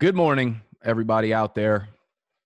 Good morning, everybody out there,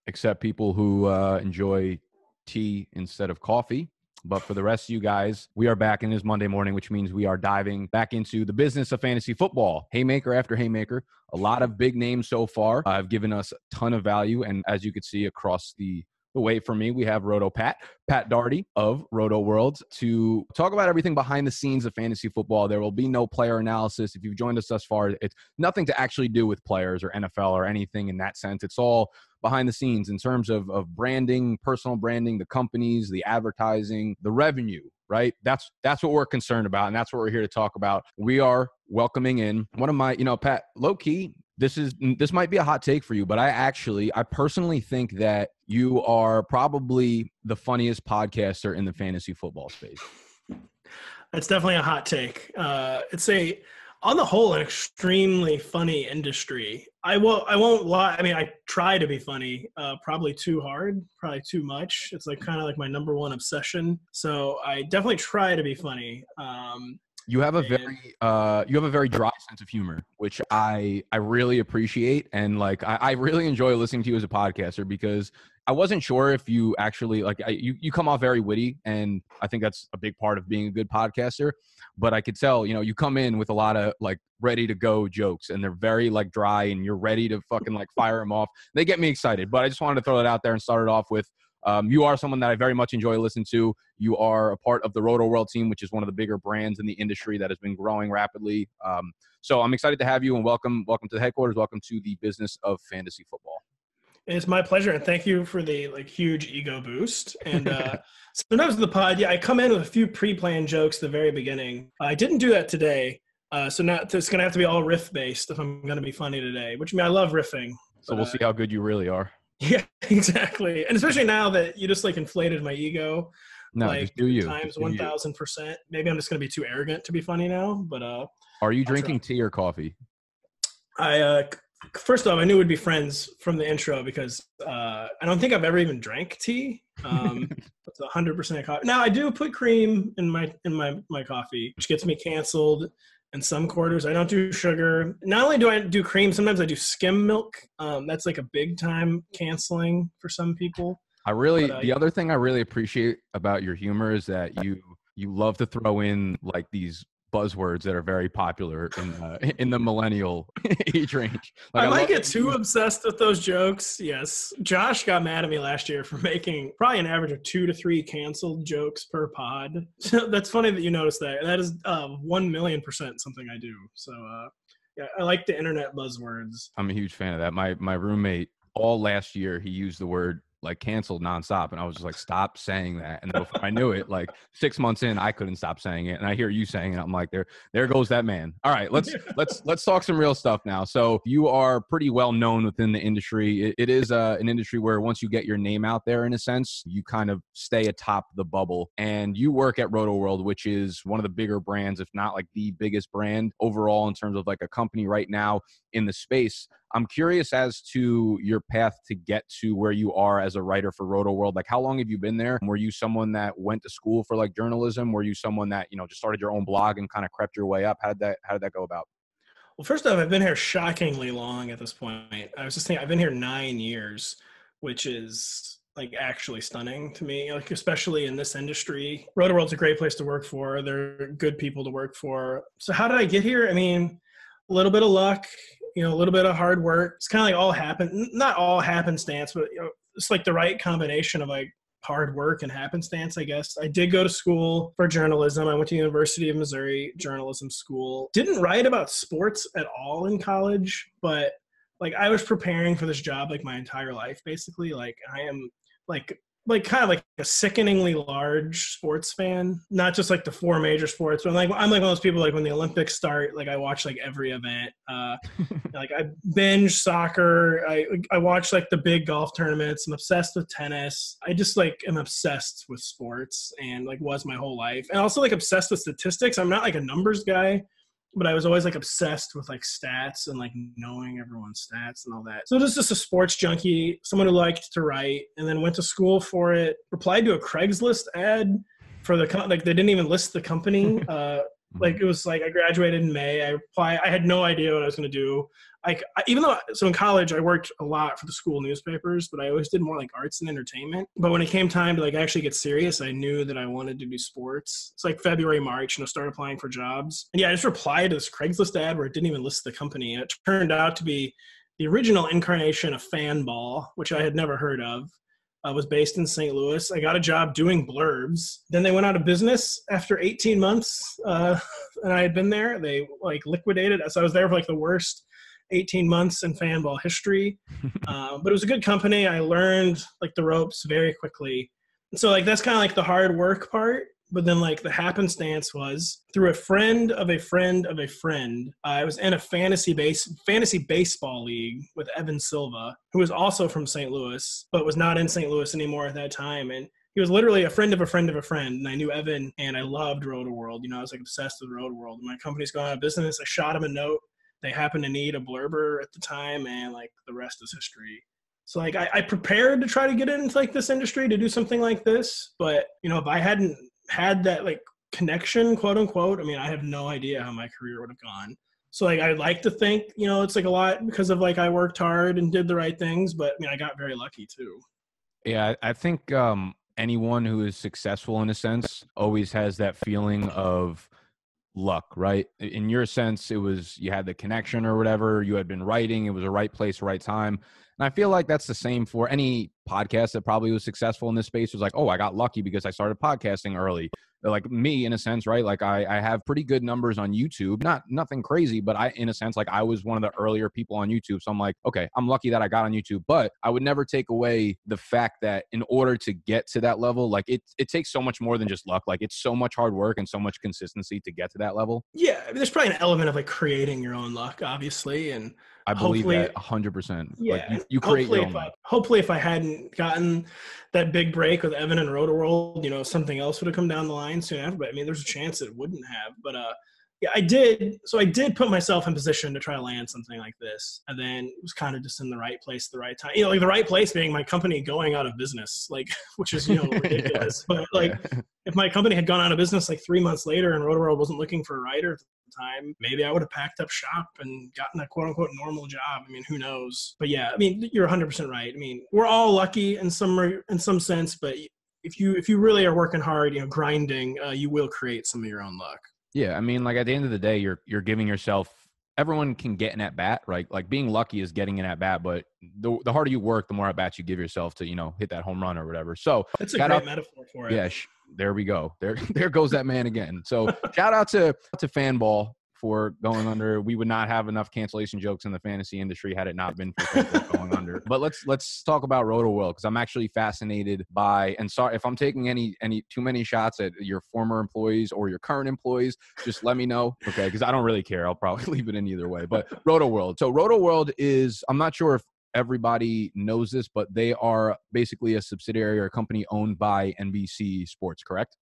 except people who uh, enjoy tea instead of coffee. But for the rest of you guys, we are back in this Monday morning, which means we are diving back into the business of fantasy football. Haymaker after haymaker, a lot of big names so far have given us a ton of value. And as you can see across the the way for me, we have Roto Pat, Pat Daugherty of Roto World to talk about everything behind the scenes of fantasy football. There will be no player analysis. If you've joined us thus far, it's nothing to actually do with players or NFL or anything in that sense. It's all behind the scenes in terms of, of branding, personal branding, the companies, the advertising, the revenue, right? That's that's what we're concerned about, and that's what we're here to talk about. We are welcoming in one of my, you know, Pat, low key, this is this might be a hot take for you, but I actually I personally think that you are probably the funniest podcaster in the fantasy football space. That's definitely a hot take. Uh, it's a on the whole an extremely funny industry. I will I won't lie. I mean, I try to be funny. Uh, probably too hard, probably too much. It's like kind of like my number one obsession. So I definitely try to be funny. Um, you have a very uh you have a very dry sense of humor which i i really appreciate and like i, I really enjoy listening to you as a podcaster because i wasn't sure if you actually like I, you, you come off very witty and i think that's a big part of being a good podcaster but i could tell you know you come in with a lot of like ready to go jokes and they're very like dry and you're ready to fucking like fire them off. They get me excited but i just wanted to throw it out there and start it off with um, you are someone that I very much enjoy listening to. You are a part of the Roto World team, which is one of the bigger brands in the industry that has been growing rapidly. Um, so I'm excited to have you and welcome, welcome to the headquarters. Welcome to the business of fantasy football. It's my pleasure, and thank you for the like huge ego boost. And uh, sometimes the pod, yeah, I come in with a few pre-planned jokes at the very beginning. I didn't do that today, uh, so now it's going to have to be all riff based if I'm going to be funny today. Which I mean, I love riffing. So but, we'll uh, see how good you really are. Yeah, exactly. And especially now that you just like inflated my ego. No, like, do you. Times one thousand percent. Maybe I'm just gonna be too arrogant to be funny now. But uh Are you I'll drinking try. tea or coffee? I uh first off I knew we'd be friends from the intro because uh I don't think I've ever even drank tea. Um it's hundred percent coffee. Now I do put cream in my in my my coffee, which gets me canceled in some quarters. I don't do sugar. Not only do I do cream, sometimes I do skim milk. Um, that's like a big time canceling for some people. I really but, uh, the other thing I really appreciate about your humor is that you you love to throw in like these buzzwords that are very popular in uh, in the millennial age range. Like, I, I might get too obsessed with those jokes. Yes, Josh got mad at me last year for making probably an average of two to three canceled jokes per pod. So that's funny that you noticed that. That is uh, one million percent something I do. So uh, yeah, I like the internet buzzwords. I'm a huge fan of that. My my roommate all last year he used the word like canceled nonstop. And I was just like, stop saying that. And before I knew it, like six months in, I couldn't stop saying it. And I hear you saying it. I'm like, there, there goes that man. All right, let's let's let's talk some real stuff now. So you are pretty well known within the industry. it, it is uh, an industry where once you get your name out there, in a sense, you kind of stay atop the bubble. And you work at Roto World, which is one of the bigger brands, if not like the biggest brand overall in terms of like a company right now in the space. I'm curious as to your path to get to where you are as a writer for Roto World. Like, how long have you been there? Were you someone that went to school for like journalism? Were you someone that you know just started your own blog and kind of crept your way up? How did that How did that go about? Well, first off, I've been here shockingly long at this point. I was just thinking, I've been here nine years, which is like actually stunning to me like especially in this industry roto world's a great place to work for they're good people to work for so how did i get here i mean a little bit of luck you know, a little bit of hard work. It's kind of like all happen, not all happenstance, but you know, it's like the right combination of like hard work and happenstance, I guess. I did go to school for journalism. I went to University of Missouri Journalism School. Didn't write about sports at all in college, but like I was preparing for this job like my entire life basically. Like I am like like kind of like a sickeningly large sports fan. Not just like the four major sports, but I'm like I'm like one of those people like when the Olympics start, like I watch like every event. Uh, like I binge soccer. I I watch like the big golf tournaments. I'm obsessed with tennis. I just like am obsessed with sports and like was my whole life. And also like obsessed with statistics. I'm not like a numbers guy but I was always like obsessed with like stats and like knowing everyone's stats and all that. So just just a sports junkie, someone who liked to write, and then went to school for it. Replied to a Craigslist ad for the com- like they didn't even list the company. Uh, Like mm-hmm. it was like I graduated in May. I applied. I had no idea what I was going to do. Like I, even though so in college I worked a lot for the school newspapers, but I always did more like arts and entertainment. But when it came time to like actually get serious, I knew that I wanted to do sports. It's like February, March, you know, start applying for jobs. And yeah, I just replied to this Craigslist ad where it didn't even list the company. And it turned out to be the original incarnation of Fanball, which I had never heard of uh, was based in St. Louis. I got a job doing blurbs. Then they went out of business after 18 months, uh, and I had been there. They like liquidated. So I was there for like the worst 18 months in fanball history. uh, but it was a good company. I learned like the ropes very quickly. so like that's kind of like the hard work part but then like the happenstance was through a friend of a friend of a friend uh, i was in a fantasy base fantasy baseball league with evan silva who was also from st louis but was not in st louis anymore at that time. And he was literally a friend of a friend of a friend. And i knew evan and i loved Rotoworld. you know i was like obsessed with Rotoworld my company's going out of business. I shot him a note. They happened to need a blurber at the time and like the rest is history. So like I, I, prepared to try to get into like this industry to do something like this, but you know if I hadn't had that like connection, quote unquote, I mean, I have no idea how my career would have gone. So like I'd like to think, you know, it's like a lot because of like I worked hard and did the right things, but I mean I got very lucky too. Yeah, I think um anyone who is successful in a sense always has that feeling of luck, right? In your sense, it was you had the connection or whatever, you had been writing, it was a right place, right time. And I feel like that's the same for any podcast that probably was successful in this space was like, oh, I got lucky because I started podcasting early. Like me in a sense right? Like I, I have pretty good numbers on youtube. Not nothing crazy but i in a sense like i was one of the earlier people on youtube. So i'm like okay i'm lucky that i got on youtube. But i would never take away the fact that in order to get to that level like it, it takes so much more than just luck. Like it's so much hard work and so much consistency to get to that level. Yeah I mean, there's probably an element of like creating your own luck obviously and I believe that 100%. Yeah. Like you, you create hopefully your own if I, hopefully, if I hadn't gotten that big break with Evan and Roto World, you know, something else would have come down the line soon after. But I mean, there's a chance it wouldn't have. But uh, yeah, I did. So I did put myself in position to try to land something like this, and then it was kind of just in the right place, the right time. You know, like the right place being my company going out of business, like which is you know ridiculous. yeah. But like, yeah. if my company had gone out of business like three months later, and Roto World wasn't looking for a writer time, maybe I would have packed up shop and gotten a quote unquote normal job. I mean, who knows? But yeah, I mean, you're 100% right. I mean, we're all lucky in some in some sense, but if you if you really are working hard, you know, grinding, uh, you will create some of your own luck. Yeah, I mean, like at the end of the day, you're you're giving yourself. Everyone can get an at bat, right? Like being lucky is getting an at bat, but the the harder you work, the more at bats you give yourself to, you know, hit that home run or whatever. So that's a great out, metaphor for it. Yeah, there we go. There there goes that man again. So shout out to to Fanball for going under. We would not have enough cancellation jokes in the fantasy industry had it not been for going under. But let's let's talk about Rotoworld because I'm actually fascinated by and sorry if I'm taking any any too many shots at your former employees or your current employees, just let me know. Okay, because I don't really care. I'll probably leave it in either way. But Rotoworld. So Rotoworld is I'm not sure if everybody knows this, but they are basically a subsidiary or a company owned by NBC Sports, correct?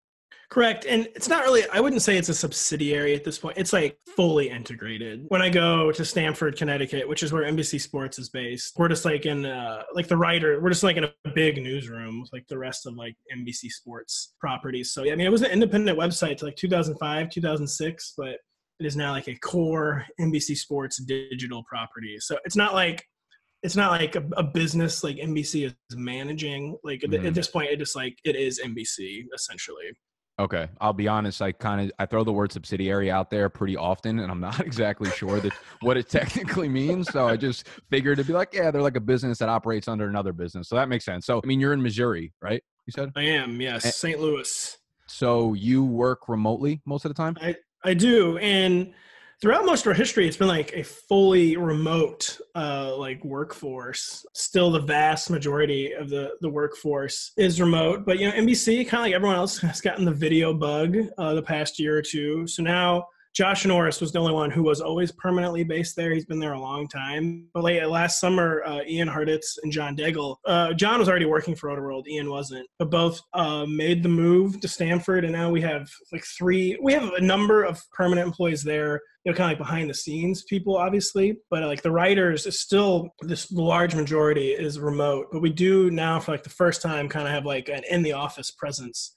Correct. And it's not really, I wouldn't say it's a subsidiary at this point. It's like fully integrated. When I go to Stamford, Connecticut, which is where NBC Sports is based, we're just like in, uh, like the writer, we're just like in a big newsroom, with like the rest of like NBC Sports properties. So, yeah, I mean, it was an independent website to like 2005, 2006, but it is now like a core NBC Sports digital property. So it's not like, it's not like a, a business like NBC is managing. Like mm-hmm. at this point, it just like it is NBC essentially. Okay, I'll be honest. I kind of I throw the word subsidiary out there pretty often, and I'm not exactly sure that what it technically means. So I just figured to be like, yeah, they're like a business that operates under another business. So that makes sense. So I mean, you're in Missouri, right? You said I am. Yes, St. Louis. So you work remotely most of the time. I I do, and throughout most of our history, it's been like a fully remote uh, like workforce. Still, the vast majority of the the workforce is remote. But you know, NBC kind of like everyone else has gotten the video bug uh, the past year or two. So now Josh Norris was the only one who was always permanently based there. He's been there a long time. But late last summer, uh, Ian Hartitz and John Daigle, uh, John was already working for Rotoworld. Ian wasn't, but both uh, made the move to Stamford, and now we have like three. We have a number of permanent employees there. You know, kind of like behind the scenes people, obviously, but like the writers is still this large majority is remote. But we do now, for like the first time, kind of have like an in the office presence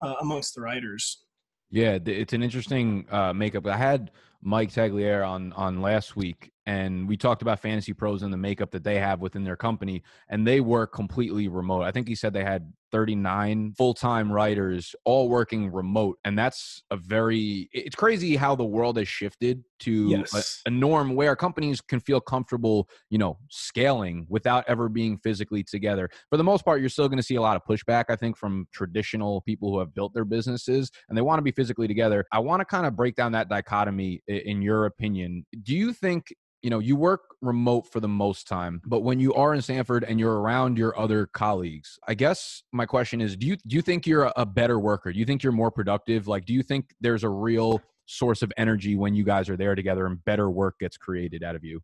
uh, amongst the writers. Yeah, it's an interesting uh, makeup. I had Mike Tagliere on on last week, and we talked about fantasy pros and the makeup that they have within their company, and they work completely remote. I think he said they had 39 full-time writers all working remote and that's a very it's crazy how the world has shifted to yes. a, a, norm where companies can feel comfortable you know scaling without ever being physically together. For the most part you're still going to see a lot of pushback i think from traditional people who have built their businesses and they want to be physically together. I want to kind of break down that dichotomy in your opinion. Do you think you know you work remote for the most time but when you are in stamford and you're around your other colleagues i guess my question is do you do you think you're a better worker? Do you think you're more productive? Like do you think there's a real source of energy when you guys are there together and better work gets created out of you?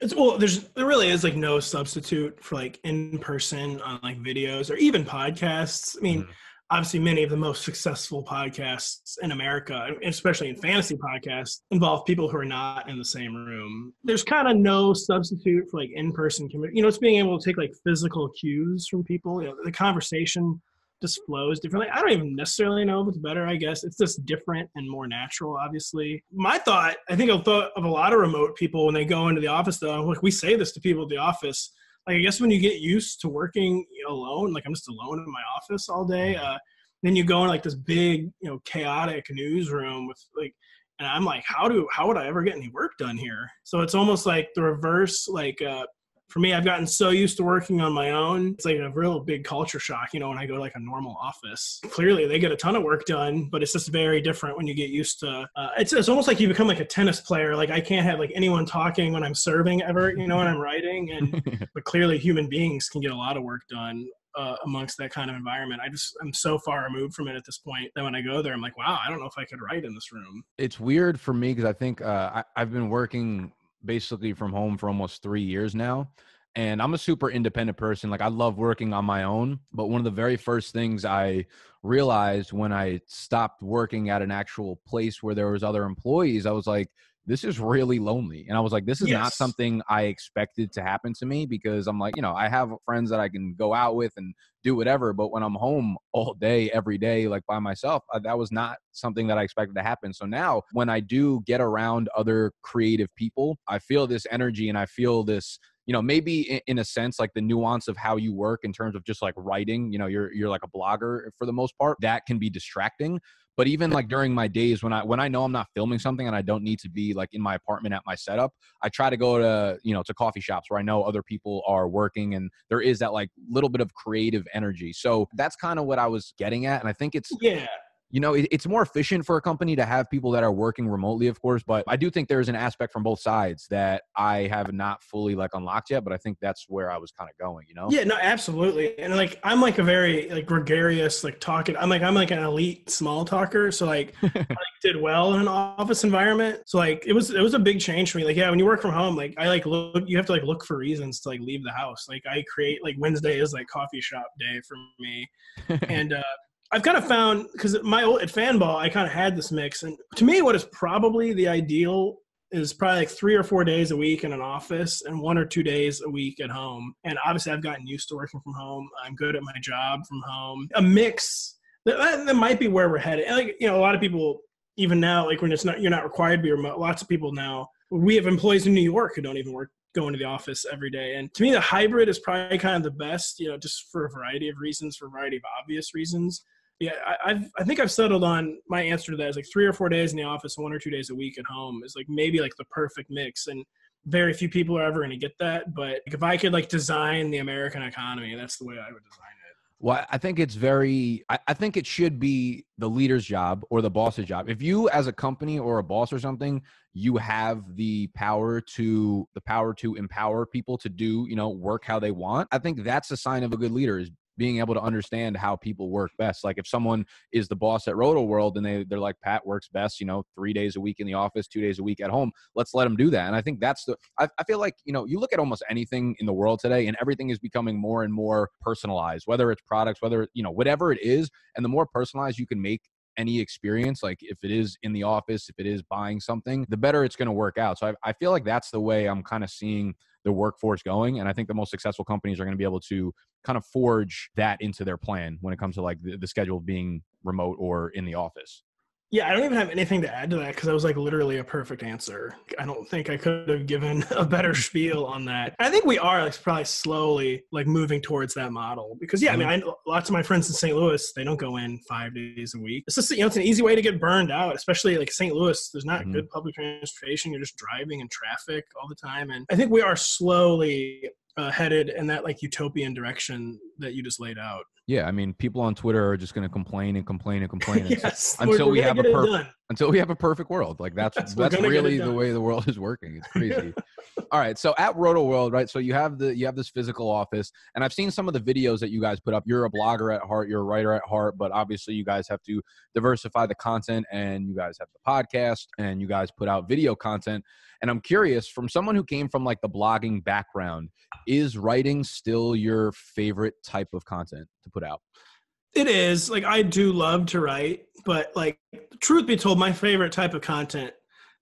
It's well there's there really is like no substitute for like in person on like videos or even podcasts. I mean mm obviously many of the most successful podcasts in America, especially in fantasy podcasts, involve people who are not in the same room. There's kind of no substitute for like in-person community. You know, it's being able to take like physical cues from people. You know, the conversation just flows differently. I don't even necessarily know if it's better. I guess it's just different and more natural. Obviously, my thought, I think, I've thought of a lot of remote people when they go into the office. Though, like we say this to people at the office like I guess when you get used to working alone, like I'm just alone in my office all day. Uh, then you go in like this big, you know, chaotic newsroom with like, and I'm like, how do how would I ever get any work done here? So it's almost like the reverse. Like uh, for me, I've gotten so used to working on my own. It's like a real big culture shock, you know, when I go to like a normal office. Clearly, they get a ton of work done, but it's just very different when you get used to. Uh, it's it's almost like you become like a tennis player. Like I can't have like anyone talking when I'm serving ever, you know, when I'm writing. And but clearly, human beings can get a lot of work done uh, amongst that kind of environment. I just I'm so far removed from it at this point that when I go there, I'm like, wow, I don't know if I could write in this room. It's weird for me because I think uh, I, I've been working basically from home for almost three years now. And I'm a super independent person. Like, I love working on my own. But one of the very first things I realized when I stopped working at an actual place where there was other employees, I was like, this is really lonely. And I was like, this is yes. not something I expected to happen to me because I'm like, you know, I have friends that I can go out with and do whatever. But when I'm home all day, every day, like by myself, uh, that was not something that I expected to happen. So now when I do get around other creative people, I feel this energy and I feel this you know maybe in, a sense like the nuance of how you work in terms of just like writing you know you're you're like a blogger for the most part that can be distracting but even like during my days when i when i know i'm not filming something and i don't need to be like in my apartment at my setup i try to go to you know to coffee shops where i know other people are working and there is that like little bit of creative energy. So that's kind of what i was getting at and i think it's yeah you know, it, it's more efficient for a company to have people that are working remotely, of course. But I do think there's an aspect from both sides that I have not fully like unlocked yet. But I think that's where I was kind of going. You know? Yeah, no, absolutely. And like, I'm like a very like gregarious, like talking. I'm like I'm like an elite small talker. So like, I did well in an office environment. So like, it was it was a big change for me. Like, yeah, when you work from home, like I like look. You have to like look for reasons to like leave the house. Like I create like Wednesday is like coffee shop day for me, and. uh I've kind of found because my old at Fanball, I kind of had this mix, and to me, what is probably the ideal is probably like three or four days a week in an office and one or two days a week at home. And obviously, I've gotten used to working from home. I'm good at my job from home. A mix that, that might be where we're headed. And like you know, a lot of people even now, like when it's not you're not required to be remote. Lots of people now. We have employees in New York who don't even work going to the office every day. And to me, the hybrid is probably kind of the best, you know, just for a variety of reasons, for a variety of obvious reasons yeah, I, have I think I've settled on my answer to that is like three or four days in the office, one or two days a week at home is like maybe like the perfect mix. And very few people are ever going to get that. But if I could like design the American economy, that's the way I would design it. Well, I think it's very, I, I think it should be the leader's job or the boss's job. If you, as a company or a boss or something, you have the power to the power to empower people to do, you know, work how they want. I think that's a sign of a good leader is being able to understand how people work best. Like if someone is the boss at Roto World and they they're like Pat works best, you know, three days a week in the office, two days a week at home. Let's let them do that. And I think that's the. I, I feel like you know you look at almost anything in the world today, and everything is becoming more and more personalized. Whether it's products, whether you know whatever it is, and the more personalized you can make any experience, like if it is in the office, if it is buying something, the better it's going to work out. So I, I feel like that's the way I'm kind of seeing the workforce going. And I think the most successful companies are going to be able to kind of forge that into their plan when it comes to like the, the schedule of being remote or in the office. Yeah, I don't even have anything to add to that because that was like literally a perfect answer. I don't think I could have given a better spiel on that. I think we are like probably slowly like moving towards that model because yeah, I mean, I lots of my friends in St. Louis they don't go in five days a week. It's just you know it's an easy way to get burned out, especially like St. Louis. There's not Mhm. good public transportation. You're just driving in traffic all the time, and I think we are slowly uh, headed in that like utopian direction that you just laid out. Yeah, I mean, people on Twitter are just going to complain and complain and complain until- yes, until we have a get it perf- done. until we have a perfect world. Like that's Yes, that's gonna get it really the way the world is working. It's crazy. All right, so at Roto World, right? So you have the you have this physical office, and I've seen some of the videos that you guys put up. You're a blogger at heart, you're a writer at heart, but obviously you guys have to diversify the content, and you guys have the podcast, and you guys put out video content. And I'm curious, from someone who came from like the blogging background, is writing still your favorite type of content to put out? It is like I do love to write, but like truth be told, my favorite type of content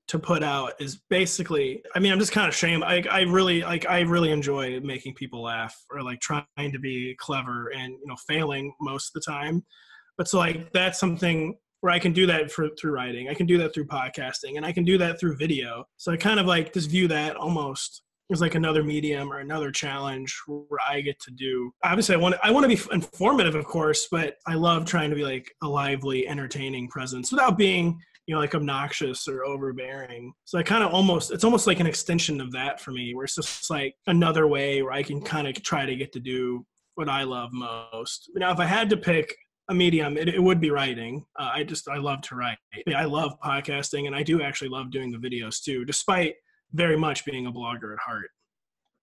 to put out is basically. I mean, I'm just kind of ashamed. I I really like I really enjoy making people laugh or like trying to be clever and you know failing most of the time. But so like that's something where I can do that for, through writing. I can do that through podcasting, and I can do that through video. So I kind of like just view that almost as like another medium or another challenge where I get to do. Obviously, I want I want to be informative, of course, but I love trying to be like a lively, entertaining presence without being you know like obnoxious or overbearing. So I kind of almost it's almost like an extension of that for me, where it's just like another way where I can kind of try to get to do what I love most. Now, if I had to pick a medium, it, it would be writing. Uh, I just I love to write. I love podcasting, and I do actually love doing the videos too, despite very much being a blogger at heart.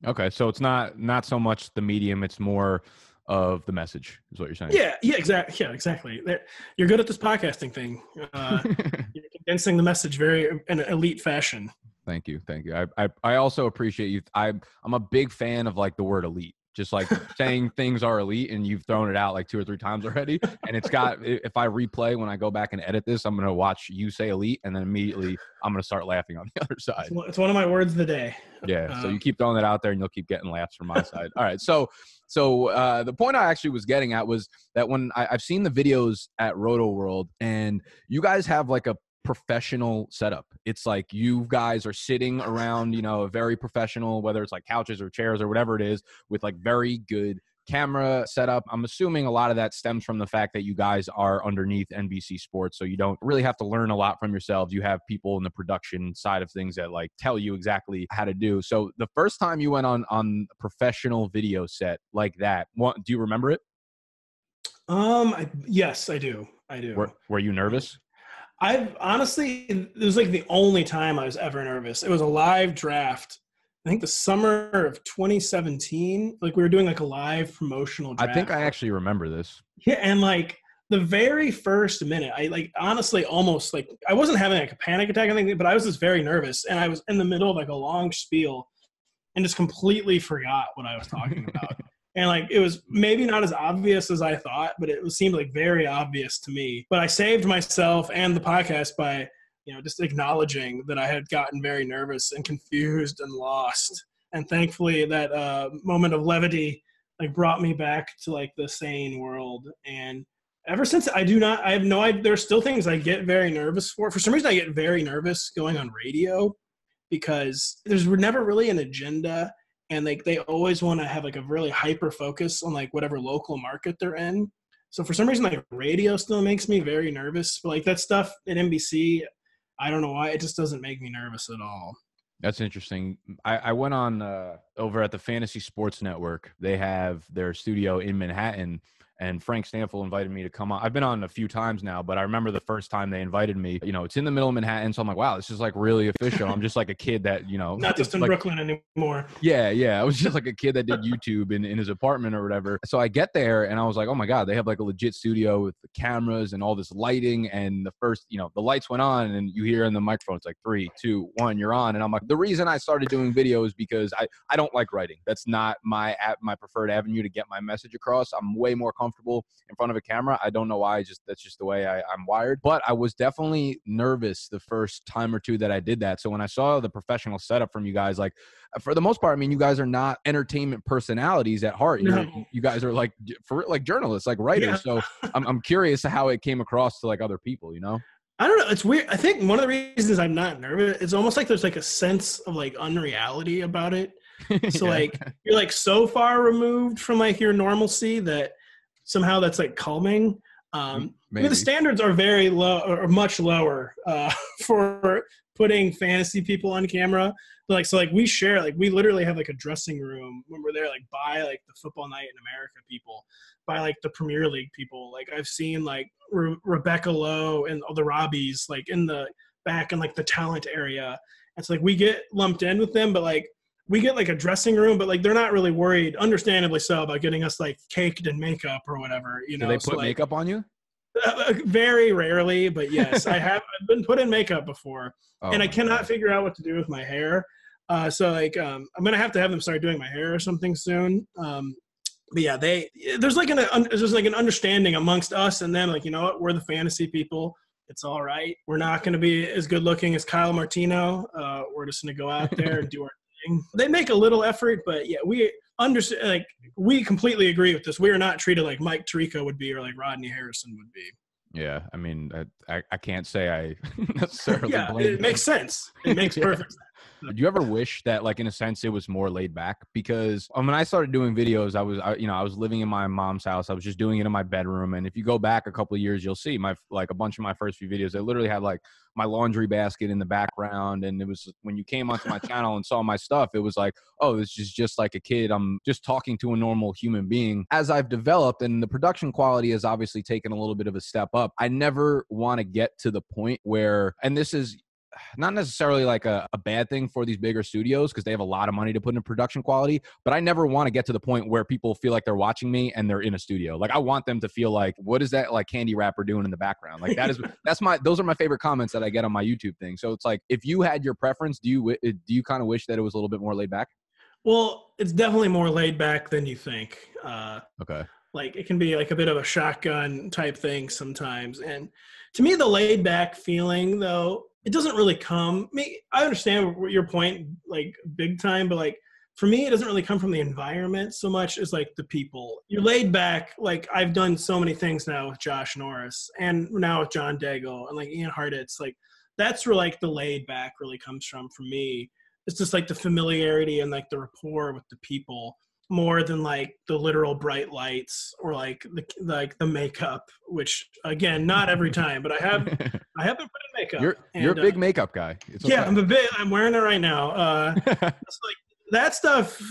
Okay, so it's not not so much the medium; it's more of the message, is what you're saying. Yeah, yeah, exactly. Yeah, exactly. You're good at this podcasting thing. Uh, you're condensing the message very in an elite fashion. Thank you, thank you. I, I I also appreciate you. I I'm a big fan of like the word elite. Just like saying things are elite, and you've thrown it out like two or three times already. And it's got. If I replay when I go back and edit this, I'm gonna watch you say elite, and then immediately I'm gonna start laughing on the other side. It's one- It's one of my words of the day. Yeah. So Um, you keep throwing that out there, and you'll keep getting laughs from my side. All right. So, so uh, the point I actually was getting at was that when I, I've seen the videos at Roto World, and you guys have like a professional setup. It's like you guys are sitting around, you know, a very professional, whether it's like couches or chairs or whatever it is, with like very good camera setup. I'm assuming a lot of that stems from the fact that you guys are underneath NBC Sports, so you don't really have to learn a lot from yourselves. You have people in the production side of things that like tell you exactly how to do. So the first time you went on on a professional video set like that, what, do you remember it? Um, I, yes, I do. I do. Were, were you nervous? I've honestly, it was like the only time I was ever nervous. It was a live draft. I think the summer of 2017. Like we were doing like a live promotional I think I actually remember this. Yeah, and like the very first minute, I like honestly almost like I wasn't having like a panic attack or anything, but I was just very nervous, and I was in the middle of like a long spiel, and just completely forgot what I was talking about. and like it was maybe not as obvious as I thought, but it seemed like very obvious to me. But I saved myself and the podcast by you know just acknowledging that I had gotten very nervous and confused and lost. And thankfully, that uh, moment of levity like brought me back to like the sane world and ever since i do not i have no idea there's still things i get very nervous for for some reason i get very nervous going on radio because there's never really an agenda and like they always want to have like a really hyper focus on like whatever local market they're in so for some reason like radio still makes me very nervous but like that stuff at nbc i don't know why it just doesn't make me nervous at all That's interesting. I, I went on uh, over at the Fantasy Sports Network. They have their studio in Manhattan, and Frank Stanfield invited me to come on. I've been on a few times now, but I remember the first time they invited me. You know, it's in the middle of Manhattan, so I'm like, wow, this is like really official. I'm just like a kid that you know, not just in like, brooklyn anymore Yeah, yeah. I was just like a kid that did YouTube in, in his apartment or whatever. So I get there and I was like, oh my God, they have like a legit studio with the cameras and all this lighting. And the first, you know, the lights went on and you hear in the microphone, it's like three, two, one, you're on. And I'm like, the reason I started doing videos because I, I don't like writing. That's not my my preferred avenue to get my message across. I'm way more comfortable in front of a camera. I don't know why. I Just that's just the way I, I'm wired. But I was definitely nervous the first time or two that I did that. So when I saw the professional setup from you guys, like uh, for the most part, I mean, you guys are not entertainment personalities at heart. You're, No. You guys are like for like journalists, like writers. Yeah. So I'm I'm curious how it came across to like other people. You know? I don't know. It's weird. I think one of the reasons I'm not nervous, it's almost like there's like a sense of like unreality about it. So Yeah. like you're like so far removed from like your normalcy that somehow that's like calming. Um, I mean, the standards are very low or much lower uh, for putting fantasy people on camera. But like so, like we share, like we literally have like a dressing room when we're there, like by like the football night in America people, by like the Premier League people. Like I've seen like Re- Rebecca Lowe and all the Robbies like in the back in like the talent area. It's like we get lumped in with them, but like we get like a dressing room, but like they're not really worried, understandably so, about getting us like caked in makeup or whatever. You Do know, they So, put like, makeup on you? uh, very rarely, but yes, I have I've been put in makeup before, Oh and I cannot God. figure out what to do with my hair. Uh, so like, um, I'm gonna have to have them start doing my hair or something soon. Um, but yeah, they there's like an un, there's like an understanding amongst us and them. Like, you know what, we're the fantasy people. It's all right. We're not going to be as good looking as Kyle Martino. Uh, we're just going to go out there and do our. They make a little effort, but yeah, we understand. Like, we completely agree with this. We are not treated like Mike Tirico would be or like Rodney Harrison would be. Yeah, I mean, I, I, I can't say I necessarily yeah, blame it them. makes sense. It makes Yeah. perfect sense. Do you ever wish that, like, in a sense, it was more laid back? Because um, when I started doing videos, I was, I, you know, I was living in my mom's house. I was just doing it in my bedroom. And if you go back a couple years, you'll see my, like, a bunch of my first few videos. I literally had like my laundry basket in the background, and it was when you came onto my channel and saw my stuff, it was like, oh, this is just like a kid. I'm just talking to a normal human being. As I've developed, and the production quality has obviously taken a little bit of a step up. I never want to get to the point where, and this is not necessarily like a, a bad thing for these bigger studios because they have a lot of money to put in production quality but i never want to get to the point where people feel like they're watching me and they're in a studio. Like i want them to feel like what is that like candy wrapper doing in the background? Like that is that's my those are my favorite comments that i get on my youtube thing. So it's like if you had your preference do you do you kind of wish that it was a little bit more laid back? Well, it's definitely more laid back than you think. Uh, okay. like it can be like a bit of a shotgun type thing sometimes. And to me the laid back feeling though it doesn't really come me i understand your point like big time but like for me it doesn't really come from the environment so much as like the people. You're laid back like i've done so many things now with josh norris and now with john daigle and like ian hartitz like that's where like the laid back really comes from for me. It's just like the familiarity and like the rapport with the people more than like the literal bright lights or like the like the makeup which again not every time but i have i have been put in makeup you're you're a big uh, makeup guy. It's yeah okay. i'm a bit i'm wearing it right now uh like that stuff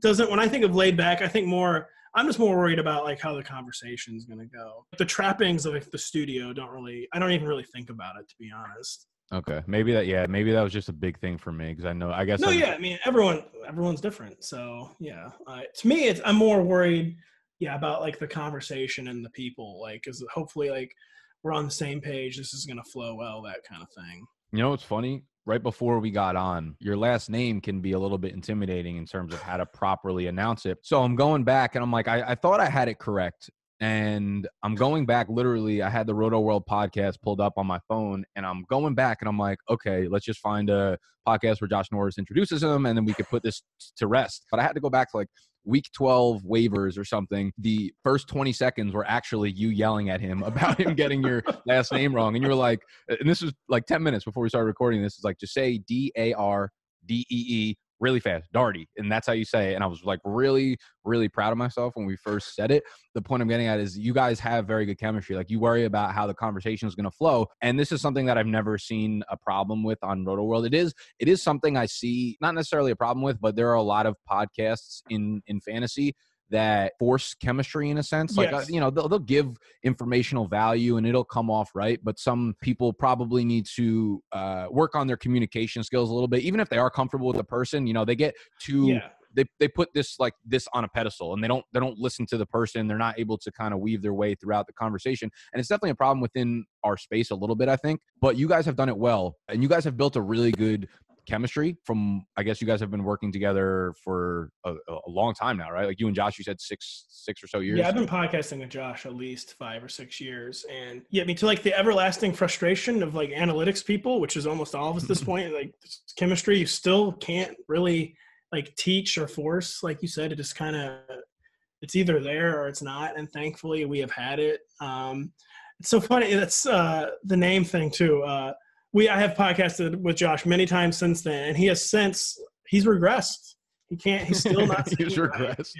doesn't when i think of laid back i think more i'm just more worried about like how the conversation's going to go. The trappings of like, the studio don't really i don't even really think about it to be honest okay maybe that yeah maybe that was just a big thing for me because i know i guess no I- yeah i mean everyone everyone's different so yeah uh, to me it's i'm more worried yeah about like the conversation and the people like because hopefully like we're on the same page this is to flow well that kind of thing You know what's funny? Right before we got on, your last name can be a little bit intimidating in terms of how to properly announce it. So I'm going back and I'm like, I, I thought I had it correct. And I'm going back literally. I had the Roto World podcast pulled up on my phone, and I'm going back and I'm like, okay, let's just find a podcast where Josh Norris introduces him, and then we could put this to rest. But I had to go back to like week 12 waivers or something. The first 20 seconds were actually you yelling at him about him getting your last name wrong. And you were like, and this was like 10 minutes before we started recording this is like just say d-a-r-d-e-e really fast darty and that's how you say it and i was like really really proud of myself when we first said it. The point i'm getting at is you guys have very good chemistry like you worry about how the conversation is going to flow and this is something that i've never seen a problem with on roto world. It is it is something i see not necessarily a problem with but there are a lot of podcasts in in fantasy that force chemistry in a sense like uh, Yes. you know they'll, they'll give informational value and it'll come off right but some people probably need to uh, work on their communication skills a little bit even if they are comfortable with the person you know they get too yeah they, they put this like this on a pedestal and they don't they don't listen to the person they're not able to kind of weave their way throughout the conversation and it's definitely a problem within our space a little bit i think but you guys have done it well and you guys have built a really good chemistry from i guess you guys have been working together for a, a long time now right like you and josh you said six six or so years Yeah, I've been podcasting with Josh at least five or six years, and yeah, I mean to like the everlasting frustration of like analytics people, which is almost all of us at this point. Like chemistry, you still can't really like teach or force, like you said. It just kind of it's either there or it's not, and thankfully we have had it. Um, It's so funny. That's uh, the name thing too. Uh, we I have podcasted with Josh many times since then, and he has since he's regressed. He can't. He's still not. he's regressed.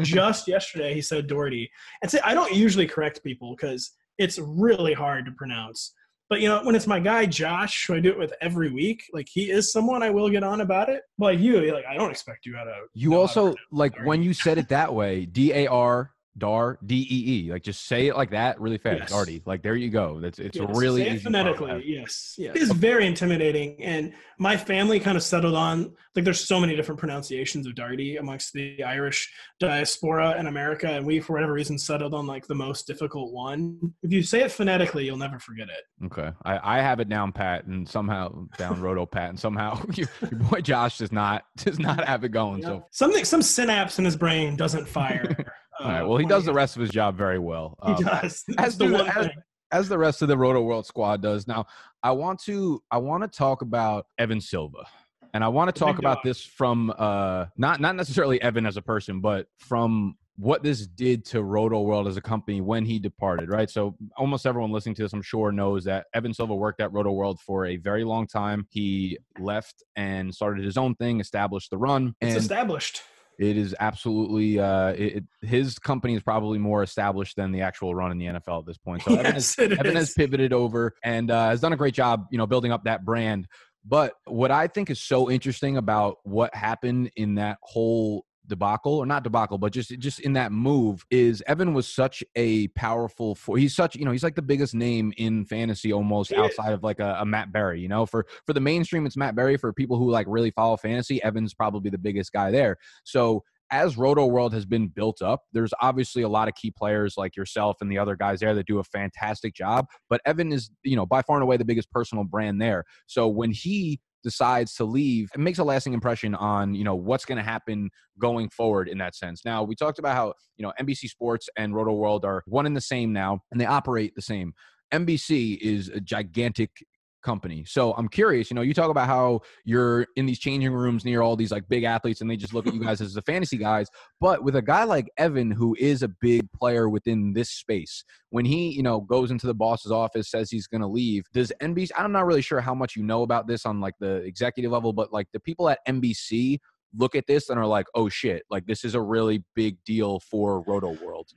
Just yesterday, he said Doherty, and say I don't usually correct people because it's really hard to pronounce. But you know, when it's my guy Josh, who I do it with every week, like he is someone I will get on about it. But like you, like I don't expect you to. You also like when you said it that way, D A R Dar D E E. Like just say it like that really fast. Yes. Artie. Like there you go. That's it's yes. really say easy phonetically. Yes. Yes. It's very intimidating. And my family kind of settled on like there's so many different pronunciations of Darty amongst the Irish diaspora in America. And we for whatever reason settled on like the most difficult one. If you say it phonetically, you'll never forget it. Okay. I, I have it down pat and somehow down roto pat and somehow your, your, boy Josh does not does not have it going. Yeah. So something some synapse in his brain doesn't fire. All right. Well, he does the rest of his job very well. Um, he does. As the, as, as, the rest of the Roto World squad does. Now, I want to I want to talk about Evan Silva. And I want to talk about this from uh not not necessarily Evan as a person, but from what this did to Roto World as a company when he departed, right? So almost everyone listening to this, I'm sure, knows that Evan Silva worked at Roto World for a very long time. He left and started his own thing, established the run. And it's established. It is absolutely uh, it, his company is probably more established than the actual run in the NFL at this point. So yes, Evan, has, Evan has, pivoted over and uh, has done a great job, you know, building up that brand. But what I think is so interesting about what happened in that whole debacle or not debacle but just just in that move is Evan was such a powerful for he's such you know he's like the biggest name in fantasy almost outside of like a, a, Matt Berry you know for for the mainstream it's Matt Berry for people who like really follow fantasy Evan's probably the biggest guy there so as Roto World has been built up, there's obviously a lot of key players like yourself and the other guys there that do a fantastic job. But Evan is, you know, by far and away the biggest personal brand there. So when he decides to leave it makes a lasting impression on you know what's going to happen going forward in that sense. Now we talked about how you know nbc sports and roto world are one and the same now and they operate the same. NBC is a gigantic company. So I'm curious, you know, you talk about how you're in these changing rooms near all these like big athletes and they just look at you guys as the fantasy guys. But with a guy like Evan, who is a big player within this space, when he, you know, goes into the boss's office, says he's going to leave, does NBC, I'm not really sure how much you know about this on like the executive level, but like the people at NBC look at this and are like, oh shit, like this is a really big deal for Roto World.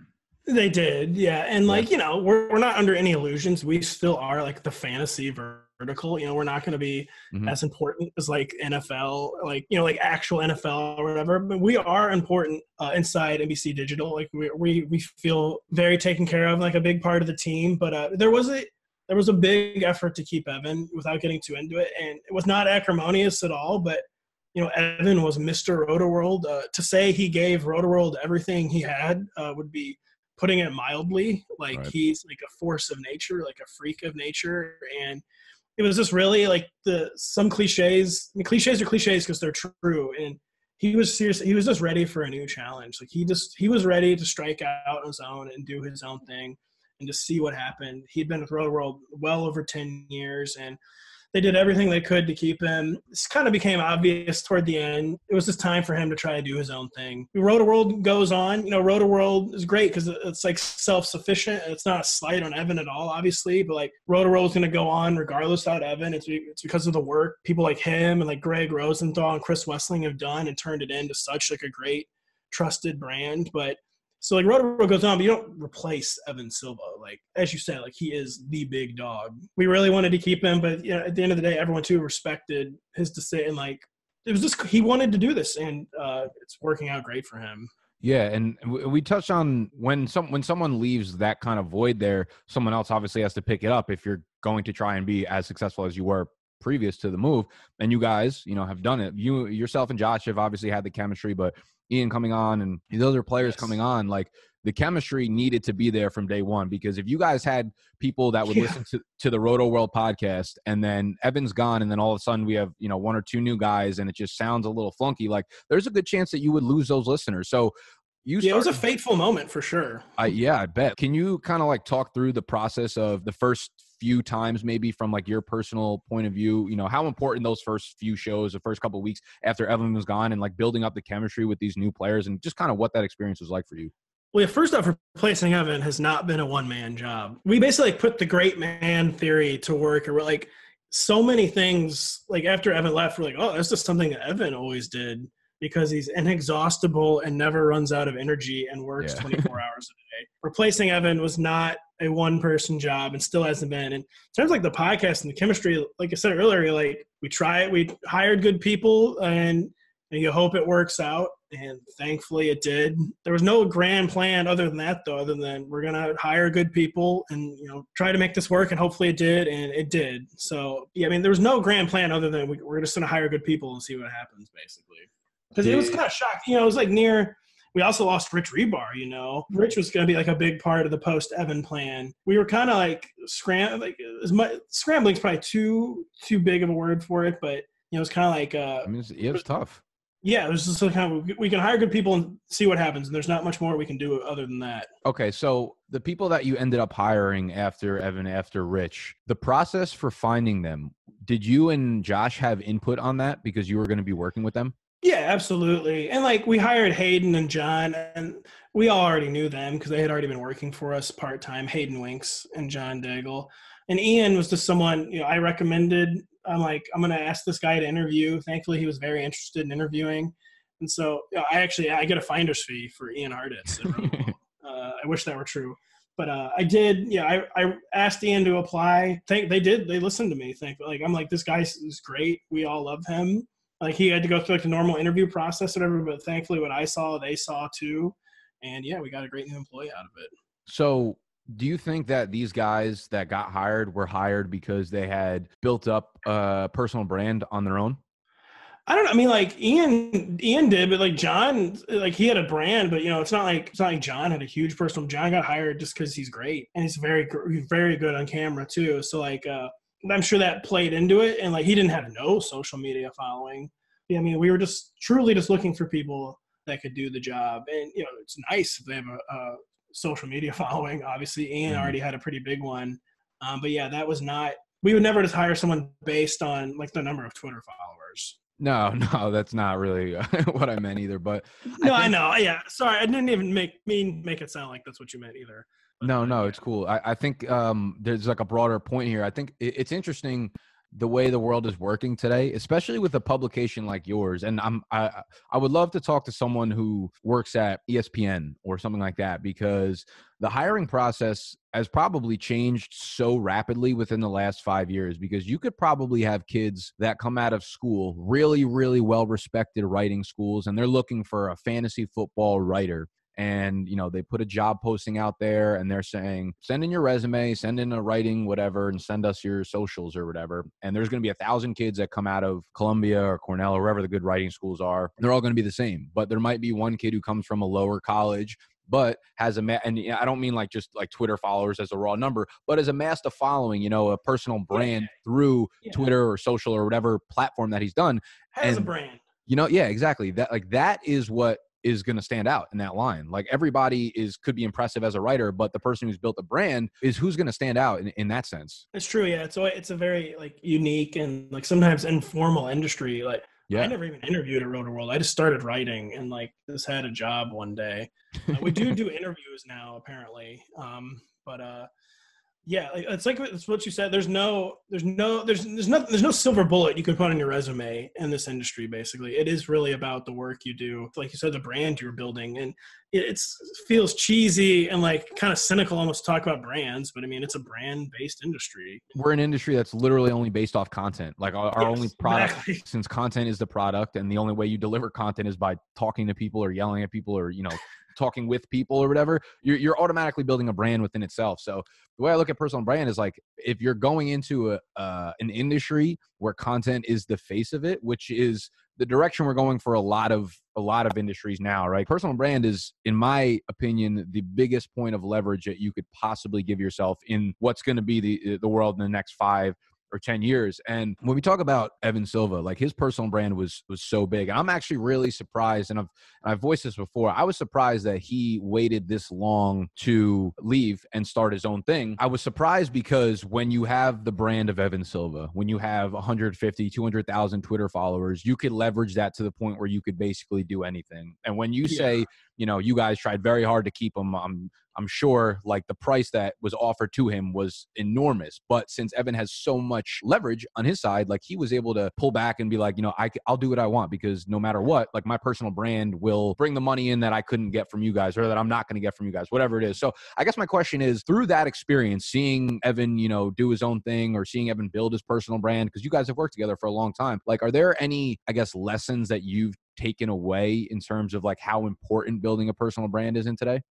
They did, yeah. And like, you know, we're, we're not under any illusions. We still are like the fantasy vertical. You know, we're not going to be mm-hmm. as important as like NFL, like, you know, like actual NFL or whatever. But we are important uh, inside NBC Digital. Like, we, we, we feel very taken care of, like a big part of the team. But uh, there was a, there was a big effort to keep Evan without getting too into it. And it was not acrimonious at all, but you know, Evan was Mr. Roto World. Uh, to say he gave Roto World everything he had uh, would be putting it mildly. Like right. he's like a force of nature, like a freak of nature, and it was just really like the some cliches. I mean, cliches are cliches because they're true, and he was serious. He was just ready for a new challenge. Like he just he was ready to strike out on his own and do his own thing, and to see what happened. He'd been with Roto World well over ten years, and they did everything they could to keep him. This kind of became obvious toward the end. It was just time for him to try to do his own thing. Roto World goes on. You know, Roto World is great because it's like self sufficient. It's not a slight on Evan at all, obviously, but like Roto World is going to go on regardless without Evan. It's, it's because of the work people like him and like Greg Rosenthal and Chris Wesseling have done and turned it into such like a great trusted brand. But so like Roto goes on, but you don't replace Evan Silva. Like as you said, like he is the big dog. We really wanted to keep him, but you know, at the end of the day, everyone too respected his decision. Like it was just he wanted to do this, and uh, it's working out great for him. Yeah, and we touched on when some when someone leaves that kind of void there, someone else obviously has to pick it up if you're going to try and be as successful as you were previous to the move. And you guys, you know, have done it. You yourself and Josh have obviously had the chemistry, but Ian coming on and these other players yes. coming on, like the chemistry needed to be there from day one. Because if you guys had people that would yeah. listen to, to the Roto World podcast and then Evan's gone and then all of a sudden we have, you know, one or two new guys and it just sounds a little flunky, like there's a good chance that you would lose those listeners. So you yeah, it was a fateful moment for sure. I, yeah, I bet. Can you kind of like talk through the process of the first few times maybe from like your personal point of view you know how important those first few shows the first couple weeks after evan was gone and like building up the chemistry with these new players and just kind of what that experience was like for you Well, yeah, first off, replacing Evan has not been a one man job. We basically like, put the great man theory to work, and we're like, so many things. Like after Evan left, we're like, oh, that's just something that Evan always did because he's inexhaustible and never runs out of energy and works yeah. 24 hours a day. Replacing Evan was not a one person job and still hasn't been. And in terms like the podcast and the chemistry, like I said earlier, like we try it, we hired good people and, and you hope it works out. And thankfully it did. There was no grand plan other than that though, other than we're going to hire good people and, you know, try to make this work. And hopefully it did. And it did. So, yeah, I mean, there was no grand plan other than we, we're just going to hire good people and see what happens basically because it was kind of shocked. You know, it was like near. We also lost Rich Hribar, You know, Rich was going to be like a big part of the post Evan plan. We were kind of like scram like as much scrambling's probably too too big of a word for it, but you know, it's kind of like. Uh, I mean, it's, it was tough. Yeah, it was just kind of we can hire good people and see what happens, and there's not much more we can do other than that. Okay, so the people that you ended up hiring after Evan, after Rich, the process for finding them, did you and Josh have input on that because you were going to be working with them? Yeah, absolutely. And like we hired Hayden and John, and we all already knew them because they had already been working for us part time. Hayden Winks and John Daigle, and Ian was just someone you know I recommended. I'm like I'm gonna ask this guy to interview. Thankfully, he was very interested in interviewing, and so you know, I actually I get a finder's fee for Ian Hartitz. uh, I wish that were true but uh, I did. Yeah, I, I asked Ian to apply. Think they did. They listened to me. Think like I'm like this guy is great. We all love him. Like he had to go through like the normal interview process or whatever, but thankfully what I saw, they saw too. And yeah, we got a great new employee out of it. So do you think that these guys that got hired were hired because they had built up a personal brand on their own? I don't know. I mean, like Ian, Ian did, but like John, like he had a brand, but you know, it's not like it's not like John had a huge personal. John got hired just because he's great and he's very, very good on camera too. So like, uh, I'm sure that played into it. And like he didn't have no social media following. I mean, we were just truly just looking for people that could do the job. And you know, it's nice if they have a, a social media following. Obviously, Ian mm-hmm. already had a pretty big one. Um, but yeah, that was not. We would never just hire someone based on like the number of Twitter followers. No, no, that's not really what I meant either. But no, I, think, I know. Yeah, sorry, I didn't even make mean make it sound like that's what you meant either. No, no, it's cool. I, I think um, there's like a broader point here. I think it, it's interesting the way the world is working today, especially with a publication like yours. And I'm I I would love to talk to someone who works at ESPN or something like that because the hiring process has probably changed so rapidly within the last 5 years because you could probably have kids that come out of school, really really well respected writing schools and they're looking for a fantasy football writer and you know they put a job posting out there and they're saying send in your resume send in a writing whatever and send us your socials or whatever and there's going to be a thousand kids that come out of columbia or cornell or wherever the good writing schools are they're all going to be the same but there might be one kid who comes from a lower college but has a ma- and I don't mean like just like Twitter followers as a raw number, but as a master following, you know, a personal brand yeah. through yeah. Twitter or social or whatever platform that he's done. Has and, a brand. You know, yeah, exactly. That like that is what is going to stand out in that line. Like everybody is could be impressive as a writer, but the person who's built a brand is who's going to stand out in, in that sense. It's true, yeah. It's a, it's a very like unique and like sometimes informal industry. Like yeah. I never even interviewed at Rotoworld. I just started writing and like just had a job one day. Uh, we do do interviews now apparently, um, but uh, yeah, it's like it's what you said. There's no, there's no, there's there's no, there's no silver bullet you can put on your resume in this industry. Basically, it is really about the work you do. Like you said, the brand you're building, and it it's, feels cheesy and like kind of cynical almost to talk about brands, but I mean it's a brand based industry. We're an industry that's literally only based off content. Like our, our yes, only product, exactly. since content is the product, and the only way you deliver content is by talking to people or yelling at people or you know talking with people or whatever, you're, you're automatically building a brand within itself. So the way I look at personal brand is like if you're going into a, uh, an industry where content is the face of it, which is the direction we're going for a lot of a lot of industries now, right? Personal brand is, in my opinion, the biggest point of leverage that you could possibly give yourself in what's going to be the the world in the next five or 10 years. And when we talk about Evan Silva, like his personal brand was was so big. And I'm actually really surprised, and I've and I've voiced this before. I was surprised that he waited this long to leave and start his own thing. I was surprised because when you have the brand of Evan Silva, when you have 150, 200,000 Twitter followers, you could leverage that to the point where you could basically do anything. And when you yeah. say you know, you guys tried very hard to keep him. I'm I'm sure like the price that was offered to him was enormous. But since Evan has so much leverage on his side, like he was able to pull back and be like, you know, I, I'll do what I want because no matter what, like my personal brand will bring the money in that I couldn't get from you guys or that I'm not going to get from you guys, whatever it is. So I guess my question is through that experience, seeing Evan, you know, do his own thing or seeing Evan build his personal brand, because you guys have worked together for a long time, like, are there any, I guess, lessons that you've taken away in terms of like how important building a personal brand is in today?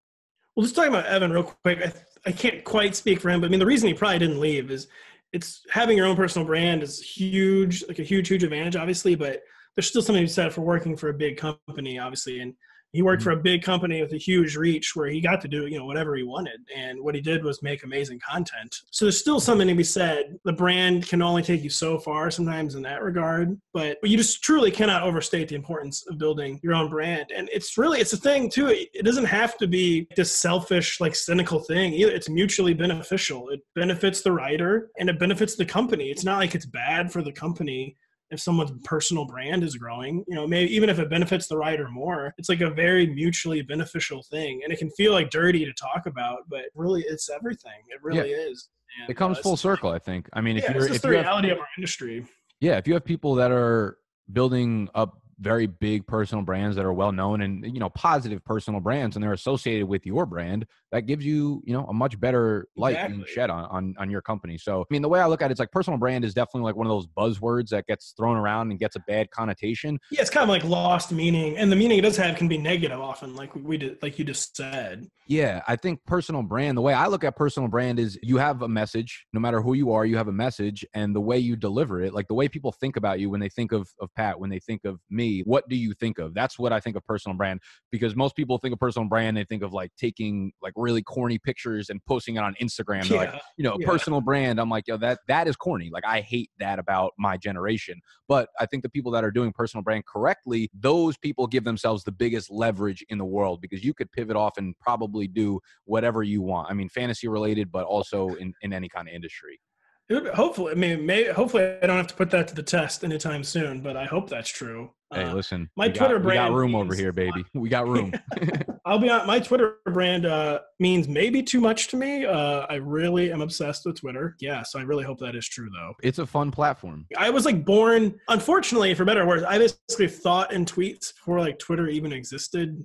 Well, just talking about Evan real quick. I, I can't quite speak for him, but I mean, the reason he probably didn't leave is it's having your own personal brand is huge, like a huge, huge advantage, obviously. But there's still something to be said for working for a big company, obviously. And he worked mm-hmm. for a big company with a huge reach where he got to do you know whatever he wanted. And what he did was make amazing content. So there's still something to be said. The brand can only take you so far sometimes in that regard but you just truly cannot overstate the importance of building your own brand. And it's really it's a thing too. It doesn't have to be this selfish like cynical thing either. It's mutually beneficial. It benefits the writer and it benefits the company. It's not like it's bad for the company if someone's personal brand is growing you know maybe even if it benefits the writer more it's like a very mutually beneficial thing. And it can feel like dirty to talk about but really it's everything. It really yeah. is. And, it comes uh, full circle i think. I mean yeah, if you're it's if the reality have, of our industry. Yeah if you have people that are building up very big personal brands that are well known and you know positive personal brands and they're associated with your brand that gives you you know a much better light exactly. and shed on, on on your company. So i mean the way i look at it, it's like personal brand is definitely like one of those buzzwords that gets thrown around and gets a bad connotation. Yeah it's kind of like lost meaning and the meaning it does have can be negative often like we did like you just said. Yeah i think personal brand the way i look at personal brand is you have a message no matter who you are you have a message and the way you deliver it like the way people think about you when they think of of pat when they think of me what do you think of that's what i think of personal brand because most people think of personal brand they think of like taking like really corny pictures and posting it on Instagram. Yeah. Like, you know, yeah. personal brand. I'm like, yo, that that is corny. Like, I hate that about my generation. But I think the people that are doing personal brand correctly, those people give themselves the biggest leverage in the world because you could pivot off and probably do whatever you want. I mean, fantasy related, but also in, in any kind of industry. Hopefully, I mean, may, hopefully, I don't have to put that to the test anytime soon. But I hope that's true. Hey, uh, listen, my Twitter got, brand. We got room over here, baby. We got room. I'll be on. My Twitter brand uh, means maybe too much to me. Uh, I really am obsessed with Twitter. Yeah, so I really hope that is true, though. It's a fun platform. I was like born, unfortunately, for better or worse. I basically thought in tweets before like Twitter even existed.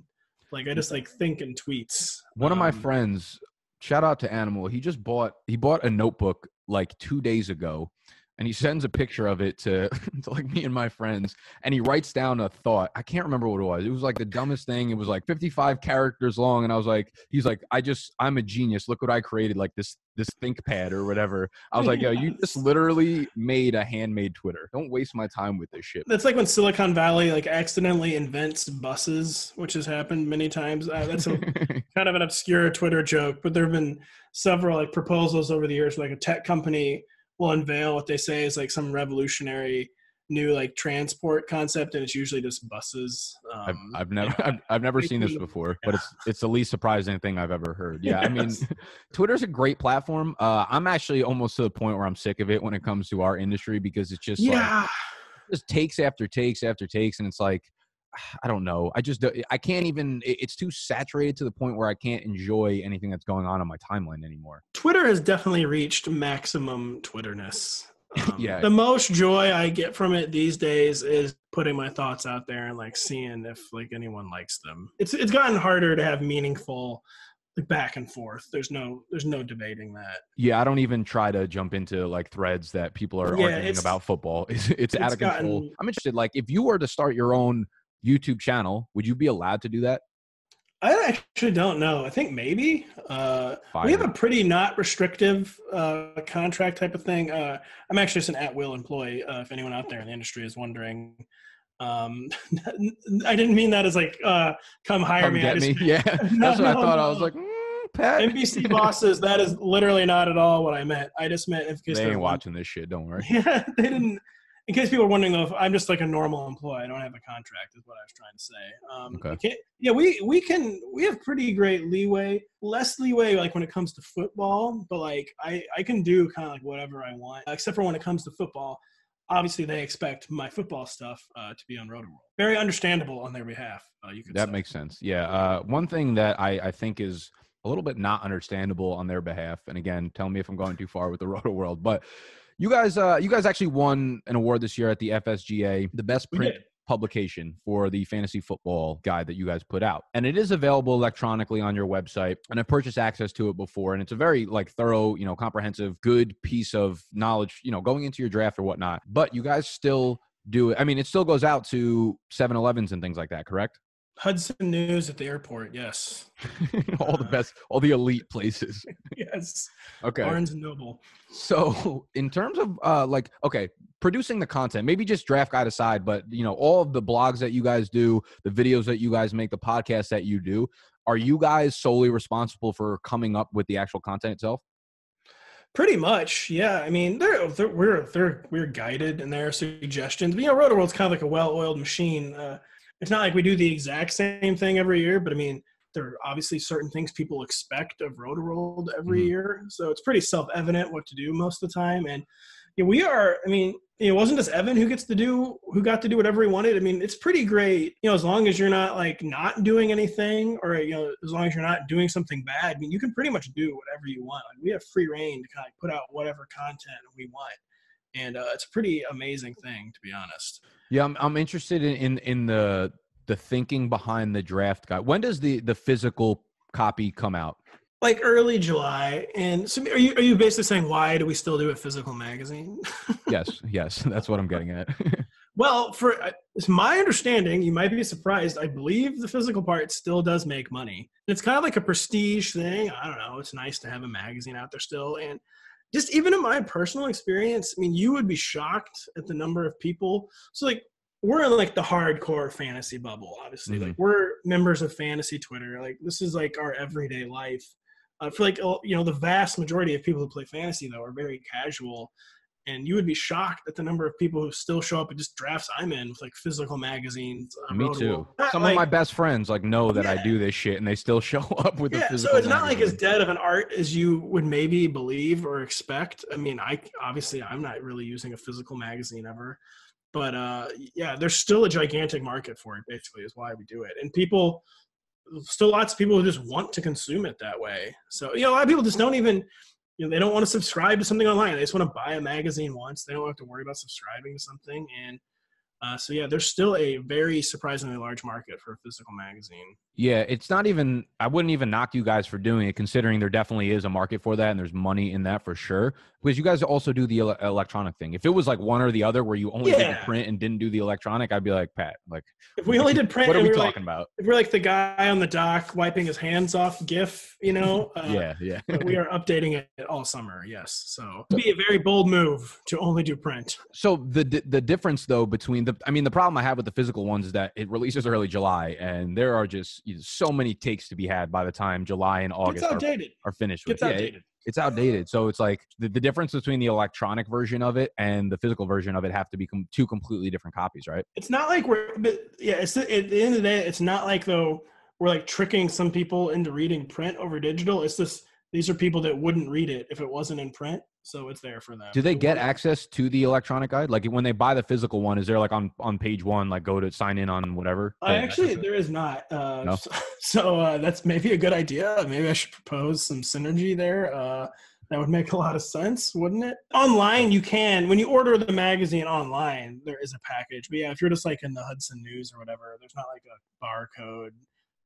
Like I just like think in tweets. One um, of my um, friends shout out to Animal. He just bought he bought a notebook like two days ago and he sends a picture of it to, to like me and my friends and he writes down a thought. I can't remember what it was. It was like the dumbest thing. It was like 55 characters long and i was like he's like i just i'm a genius. Look what i created like this this ThinkPad or whatever. I was like yo you just literally made a handmade twitter. Don't waste my time with this shit. That's like when silicon valley like accidentally invents buses which has happened many times. Uh, that's a kind of an obscure twitter joke but there have been several like proposals over the years like a tech company will unveil what they say is like some revolutionary new like transport concept and it's usually just buses um, I've, I've never yeah. I've, I've, never seen this before but it's it's the least surprising thing i've ever heard yeah yes. i mean twitter's a great platform uh, i'm actually almost to the point where i'm sick of it when it comes to our industry because it's just yeah like, just takes after takes after takes and it's like I don't know. I just I can't even. It's too saturated to the point where I can't enjoy anything that's going on on my timeline anymore. Twitter has definitely reached maximum Twitterness. Um, yeah. The most joy I get from it these days is putting my thoughts out there and like seeing if like anyone likes them. It's it's gotten harder to have meaningful like back and forth. There's no there's no debating that. Yeah, I don't even try to jump into like threads that people are yeah, arguing about football. It's, it's, it's out of control. Gotten, I'm interested. Like if you were to start your own YouTube channel, would you be allowed to do that? I actually don't know. I think maybe uh, we have a pretty not restrictive uh, contract type of thing. Uh, I'm actually just an at-will employee. Uh, if anyone out there in the industry is wondering, um, I didn't mean that as like uh, come hire come me. Get just, me. Yeah, that's no, what I thought. No. I was like, mm, Pat. NBC bosses. That is literally not at all what I meant. I just meant if they ain't watching this shit. Don't worry. Yeah, they didn't in case people are wondering though, if I'm just like a normal employee, I don't have a contract, is what I was trying to say. Um, okay. yeah, we we can we have pretty great leeway, less leeway like when it comes to football, but like I I can do kind of like whatever I want, except for when it comes to football. obviously they expect my football stuff uh, to be on Rotoworld. Very understandable on their behalf. Uh, you could That say. makes sense. Yeah. Uh, one thing that I, I think is a little bit not understandable on their behalf, and again, tell me if I'm going too far with the Rotoworld, but you guys, uh, you guys actually won an award this year at the FSGA, the best print publication for the fantasy football guide that you guys put out. And it is available electronically on your website and i purchased access to it before and it's a very like thorough you know comprehensive good piece of knowledge you know going into your draft or whatnot. But you guys still do it. I mean it still goes out to 7-elevens and things like that correct Hudson News at the airport. Yes. all the Uh, best all the elite places yes. okay Barnes and Noble. So, in terms of uh, like, okay, producing the content, maybe just draft guide aside, but you know, all of the blogs that you guys do, the videos that you guys make, the podcasts that you do, are you guys solely responsible for coming up with the actual content itself? Pretty much, yeah. I mean, they're, they're we're they're we're guided in their suggestions. But, you know, Rotoworld's kind of like a well-oiled machine. Uh, it's not like we do the exact same thing every year, but I mean, there are obviously certain things people expect of Rotoworld every Mhm. year, so it's pretty self-evident what to do most of the time. And yeah, we are. I mean, it wasn't just Evan who gets to do who got to do whatever he wanted. I mean, it's pretty great. You know, as long as you're not like not doing anything, or you know, as long as you're not doing something bad, I mean, you can pretty much do whatever you want. Like, we have free reign to kind of put out whatever content we want, and uh, it's a pretty amazing thing, to be honest. Yeah, I'm I'm interested in in, in the the thinking behind the draft guide. When does the the physical copy come out? Like early July, and so are you are you basically saying why do we still do a physical magazine? yes, yes, that's what I'm getting at. Well, for uh, it's my understanding, you might be surprised. I believe the physical part still does make money. It's kind of like a prestige thing. I don't know. It's nice to have a magazine out there still, and just even in my personal experience, I mean, you would be shocked at the number of people. So like. We're in like the hardcore fantasy bubble, obviously. Like we're members of fantasy Twitter. Like this is like our everyday life. Uh, for like you know, the vast majority of people who play fantasy though are very casual and you would be shocked at the number of people who still show up at just drafts I'm in with like physical magazines. uh, Me too. Some like- of my best friends like know that I do this shit, and they still show up with the yeah, physical. so it's not like as dead of an art as you would maybe believe or expect. I mean, I obviously I'm not really using a physical magazine ever, but uh, yeah, there's still a gigantic market for it. Basically, is why we do it, and people still lots of people who just want to consume it that way. So you know, a lot of people just don't even. You know, they don't want to subscribe to something online. They just want to buy a magazine once. They don't have to worry about subscribing to something. And uh, so, yeah, there's still a very surprisingly large market for a physical magazine. Yeah, it's not even. I wouldn't even knock you guys for doing it, considering there definitely is a market for that, and there's money in that for sure. Because you guys also do the ele- electronic thing. If it was like one or the other, where you only did the print and didn't do the electronic, I'd be like, Pat, like, If we only did print, what are we we talking like, about? if we're like the guy on the dock wiping his hands off gif you know uh, yeah, yeah. we are updating it all summer yes so it'd be a very bold move to only do print So the the the difference though between the I mean the problem I have with the physical ones is that it releases early July and there are just you know, so many takes to be had by the time July and August are, outdated are finished it's with. Yeah, outdated it- it's outdated. So it's like the, the difference between the electronic version of it and the physical version of it have to be com- two completely different copies, right? it's not like we're but yeah it's at the end of the day it's not like though we're like tricking some people into reading print over digital it's just these are people that wouldn't read it if it wasn't in print so it's there for them Do they get access to the electronic guide? Like when they buy the physical one, is there like on on page one, like go to sign in on whatever? Uh, actually, there is not. Uh, No? So, so, uh, that's maybe a good idea. Maybe I should propose some synergy there. Uh, that would make a lot of sense, wouldn't it? Online, you can when you order the magazine online, there is a package. But yeah, if you're just like in the Hudson News or whatever, there's not like a barcode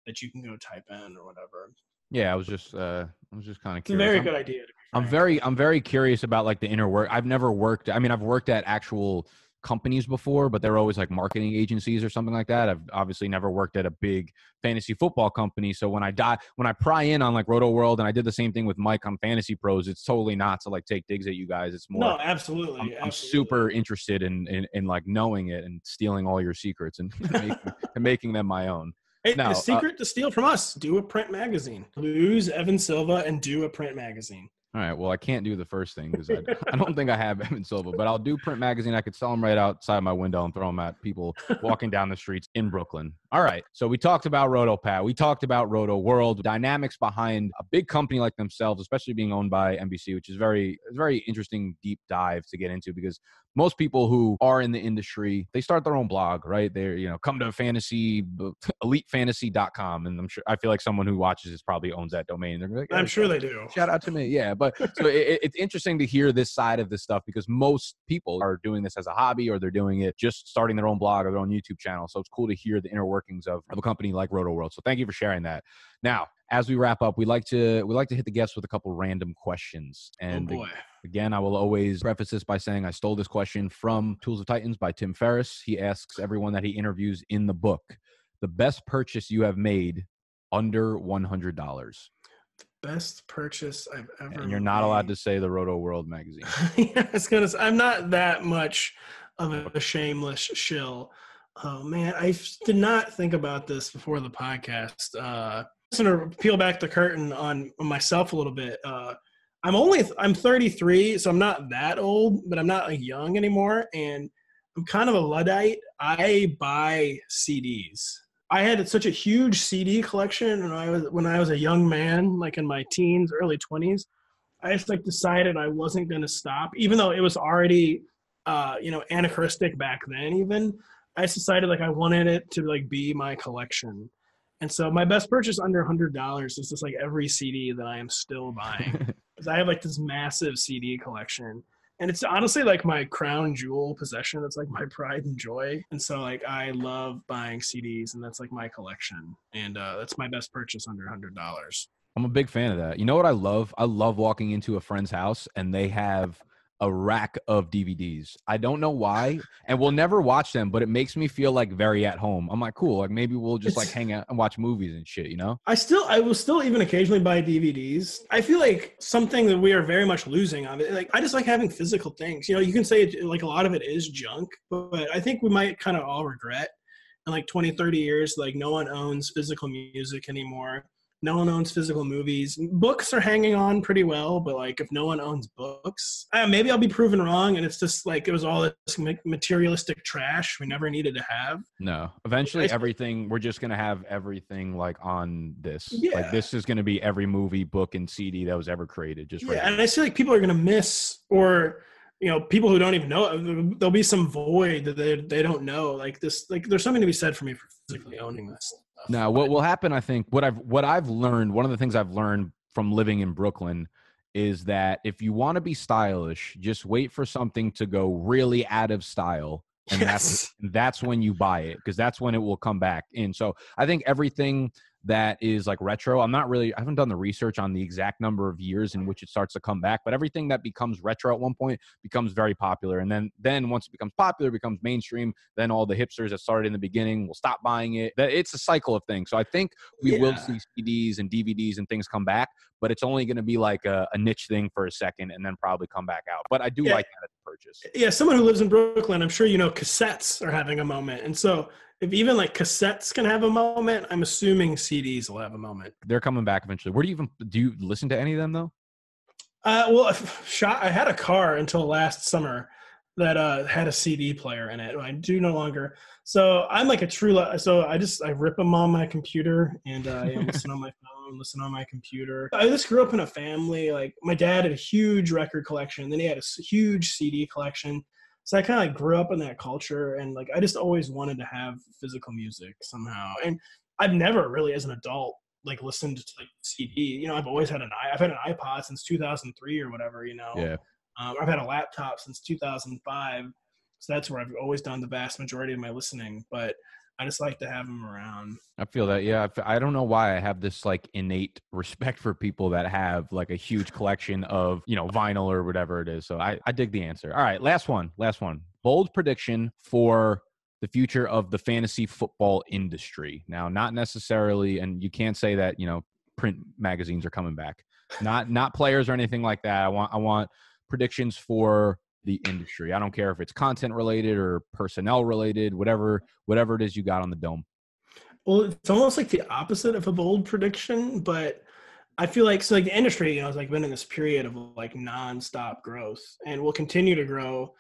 that you can go type in or whatever. yeah, I was just uh, I was just kind of It's a curious. very I'm- good idea. To I'm very I'm very curious about like the inner work. I've never worked. I mean, I've worked at actual companies before, but they're always like marketing agencies or something like that. I've obviously never worked at a big fantasy football company. So when I die, when I pry in on like Rotoworld, and I did the same thing with Mike on Fantasy Pros, it's totally not to like take digs at you guys. It's more. no, absolutely. I'm, I'm super interested in, in in like knowing it and stealing all your secrets and making, and making them my own. Hey, Now, uh, the secret to steal from us: do a print magazine. Lose Evan Silva and do a print magazine. All right. Well, I can't do the first thing because I, I don't think I have Evan Silva, but I'll do print magazine. I could sell them right outside my window and throw them at people walking down the streets in Brooklyn. All right. So we talked about RotoPat. We talked about Rotoworld. Dynamics behind a big company like themselves, especially being owned by NBC, which is very, very interesting deep dive to get into because most people who are in the industry, they start their own blog, right? They're, you know, come to fantasy, elitefantasy.com. And I'm sure, I feel like someone who watches this probably owns that domain. They're like, I'm sure they do. Shout out to me. Yeah. But so it, it's interesting to hear this side of this stuff because most people are doing this as a hobby or they're doing it just starting their own blog or their own YouTube channel. So it's cool to hear the inner workings of, of a company like Rotoworld. So thank you for sharing that. Now, as we wrap up, we like to we like to hit the guests with a couple random questions. Oh, and oh. Again, I will always preface this by saying I stole this question from Tools of Titans by Tim Ferriss. He asks everyone that he interviews in the book the best purchase you have made under $100. Best purchase I've ever And you're not made. allowed to say the Rotoworld magazine. yeah, it's gonna. I'm not that much of a shameless shill. Oh man, I did not think about this before the podcast. Uh, just gonna peel back the curtain on myself a little bit. Uh, I'm only I'm 33, so I'm not that old, but I'm not like young anymore, and I'm kind of a luddite. I buy CDs. I had such a huge CD collection when I was when I was a young man, like in my teens, early 20s. I just like decided I wasn't going to stop, even though it was already, uh, you know, anachronistic back then. Even I just decided like I wanted it to like be my collection, and so my best purchase under hundred dollars is just like every CD that I am still buying because I have like this massive CD collection, and it's honestly like my crown jewel possession. It's like my pride and joy, and so like I love buying CDs, and that's like my collection, and uh, that's my best purchase under hundred dollars. I'm a big fan of that. You know what I love? I love walking into a friend's house and they have a rack of DVDs. I don't know why, and we'll never watch them, but it makes me feel like very at home. I'm like, cool. Like maybe we'll just like hang out and watch movies and shit. You know? I still, I will still even occasionally buy DVDs. I feel like something that we are very much losing on it. Like I just like having physical things. You know, you can say it, like a lot of it is junk, but I think we might kind of all regret in like 20, 30 years, like no one owns physical music anymore. No one owns physical movies. Books are hanging on pretty well, but like if no one owns books, uh, maybe I'll be proven wrong. And it's just like it was all this materialistic trash we never needed to have. No. Eventually, I- everything we're just gonna have everything like on this. Yeah. Like this is gonna be every movie, book, and CD that was ever created. Just right yeah, here. and I feel like people are gonna miss, or you know, people who don't even know. it, There'll be some void that they they don't know. Like this, like there's something to be said for me for physically owning this. Now, what will happen? I think what I've what I've learned. One of the things I've learned from living in Brooklyn is that if you want to be stylish, just wait for something to go really out of style, and that's that's when you buy it because that's when it will come back in. So I think everything that is like retro. I'm not really. I haven't done the research on the exact number of years in which it starts to come back, but everything that becomes retro at one point becomes very popular, and then then once it becomes popular, it becomes mainstream. Then all the hipsters that started in the beginning will stop buying it. It's a cycle of things. So I think we will see CDs and DVDs and things come back, but it's only going to be like a, a niche thing for a second, and then probably come back out. But I do Yeah. like that as a purchase. Yeah, someone who lives in Brooklyn, I'm sure you know cassettes are having a moment, and so if even like cassettes can have a moment, I'm assuming CDs will have a moment. They're coming back eventually. Where do you even do you listen to any of them though? Uh, well, shot. I had a car until last summer that uh, had a CD player in it. I do no longer. So I'm like a true. So I just I rip them on my computer and uh, I listen on my phone, listen on my computer. I just grew up in a family like my dad had a huge record collection, then he had a huge CD collection. So I kind of like grew up in that culture, and like I just always wanted to have physical music somehow. And I've never really, as an adult, like listened to like CD. You know, I've always had an. I've had an iPod since 2003 or whatever. You know, Yeah. um, I've had a laptop since 2005, so that's where I've always done the vast majority of my listening. But I just like to have them around. I feel that. Yeah. I don't know why I have this like innate respect for people that have like a huge collection of, you know, vinyl or whatever it is. So I, I dig the answer. All right. Last one. Last one. Bold prediction for the future of the fantasy football industry. Now, not necessarily, and you can't say that, you know, print magazines are coming back. Not not players or anything like that. I want I want predictions for the industry. I don't care if it's content related or personnel related, whatever whatever it is you got on the dome. Well, it's almost like the opposite of a bold prediction, but I feel like so like the industry, you know, has like been in this period of like nonstop growth and will continue to grow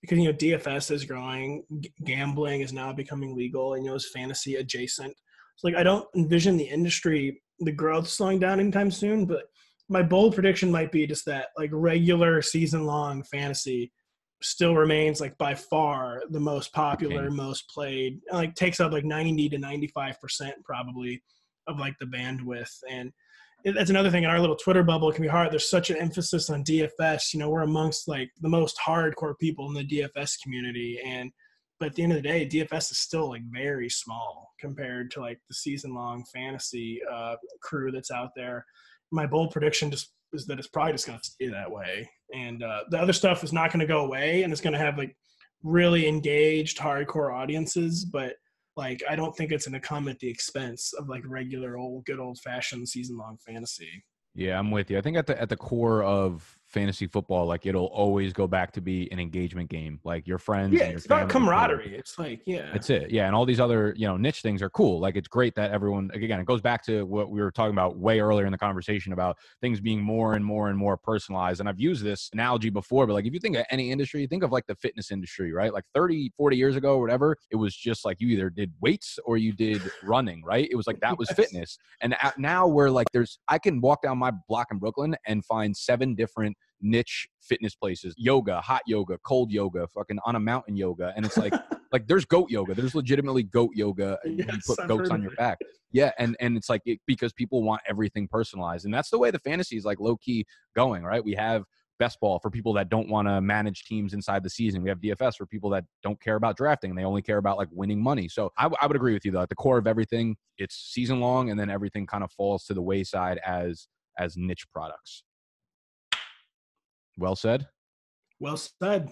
because you know DFS is growing, g- gambling is now becoming legal, and you know it's fantasy adjacent. So like I don't envision the industry the growth slowing down anytime soon, but my bold prediction might be just that like regular season long fantasy still remains like by far the most popular, okay. most played, like takes up like 90 to 95 percent probably of like the bandwidth and that's another thing in our little Twitter bubble. It can be hard. There's such an emphasis on DFS. You know, we're amongst like the most hardcore people in the DFS community, and but at the end of the day, DFS is still like very small compared to like the season long fantasy uh, crew that's out there. My bold prediction just is that it's probably just going to stay that way, and uh, the other stuff is not going to go away, and it's going to have like really engaged hardcore audiences, but like I don't think it's going to come at the expense of like regular old good old fashioned season long fantasy. Yeah, I'm with you. I think at the at the core of fantasy football, like it'll always go back to be an engagement game. Like your friends, yeah, your it's about camaraderie. It's like yeah, that's it. Yeah, and all these other you know niche things are cool. Like it's great that everyone again it goes back to what we were talking about way earlier in the conversation about things being more and more and more personalized. And I've used this analogy before, but like if you think of any industry, think of like the fitness industry, right? Like 30, 40 years ago, or whatever, it was just like you either did weights or you did running, right? It was like that was yes. fitness. And now we're like there's I can walk down my block in Brooklyn and find seven different niche fitness places yoga hot yoga cold yoga fucking on a mountain yoga and it's like like there's goat yoga there's legitimately goat yoga uh, yes, you put I've goats on your back yeah and and it's like it, because people want everything personalized and that's the way the fantasy is like low key going right we have best ball for people that don't want to manage teams inside the season. We have DFS for people that don't care about drafting and they only care about like winning money. So I, w- I would agree with you though. At the core of everything, it's season long, and then everything kind of falls to the wayside as as niche products. Well said. Well said.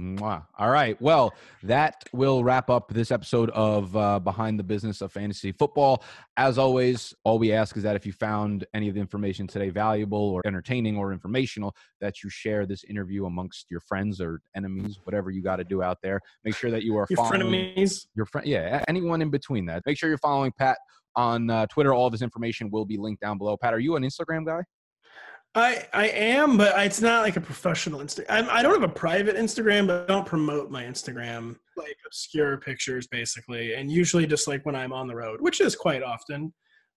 Mwah. All right. Well, that will wrap up this episode of uh, Behind the Business of Fantasy Football. As always, all we ask is that if you found any of the information today valuable or entertaining or informational, that you share this interview amongst your friends or enemies, whatever you got to do out there. Make sure that you are your following frenemies. your friend. Yeah, anyone in between that. Make sure you're following Pat on uh, Twitter. All of his information will be linked down below. Pat, are you an Instagram guy? I I am, but it's not like a professional Instagram. I don't have a private Instagram, but I don't promote my Instagram like obscure pictures basically, and usually just like when I'm on the road, which is quite often.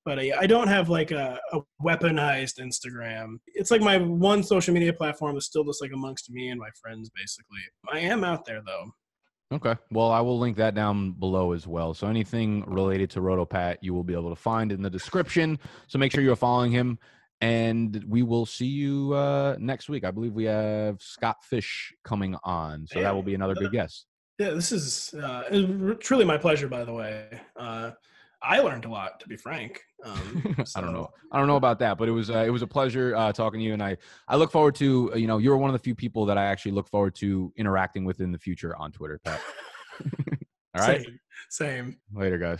But I, I don't have like a, a weaponized Instagram. It's like my one social media platform is still just like amongst me and my friends basically. I am out there though. Okay. Well, I will link that down below as well. So anything related to Rotopat, you will be able to find in the description. So make sure you're following him and we will see you uh, next week. I believe we have Scott Fish coming on, so that will be another good guest. Yeah, this is uh, truly my pleasure. By the way, uh, I learned a lot. To be frank, um, so. I don't know. I don't know about that, but it was uh, it was a pleasure uh, talking to you, and I I look forward to you know you're one of the few people that I actually look forward to interacting with in the future on Twitter, Pat. All right. Same. Same. Later, guys.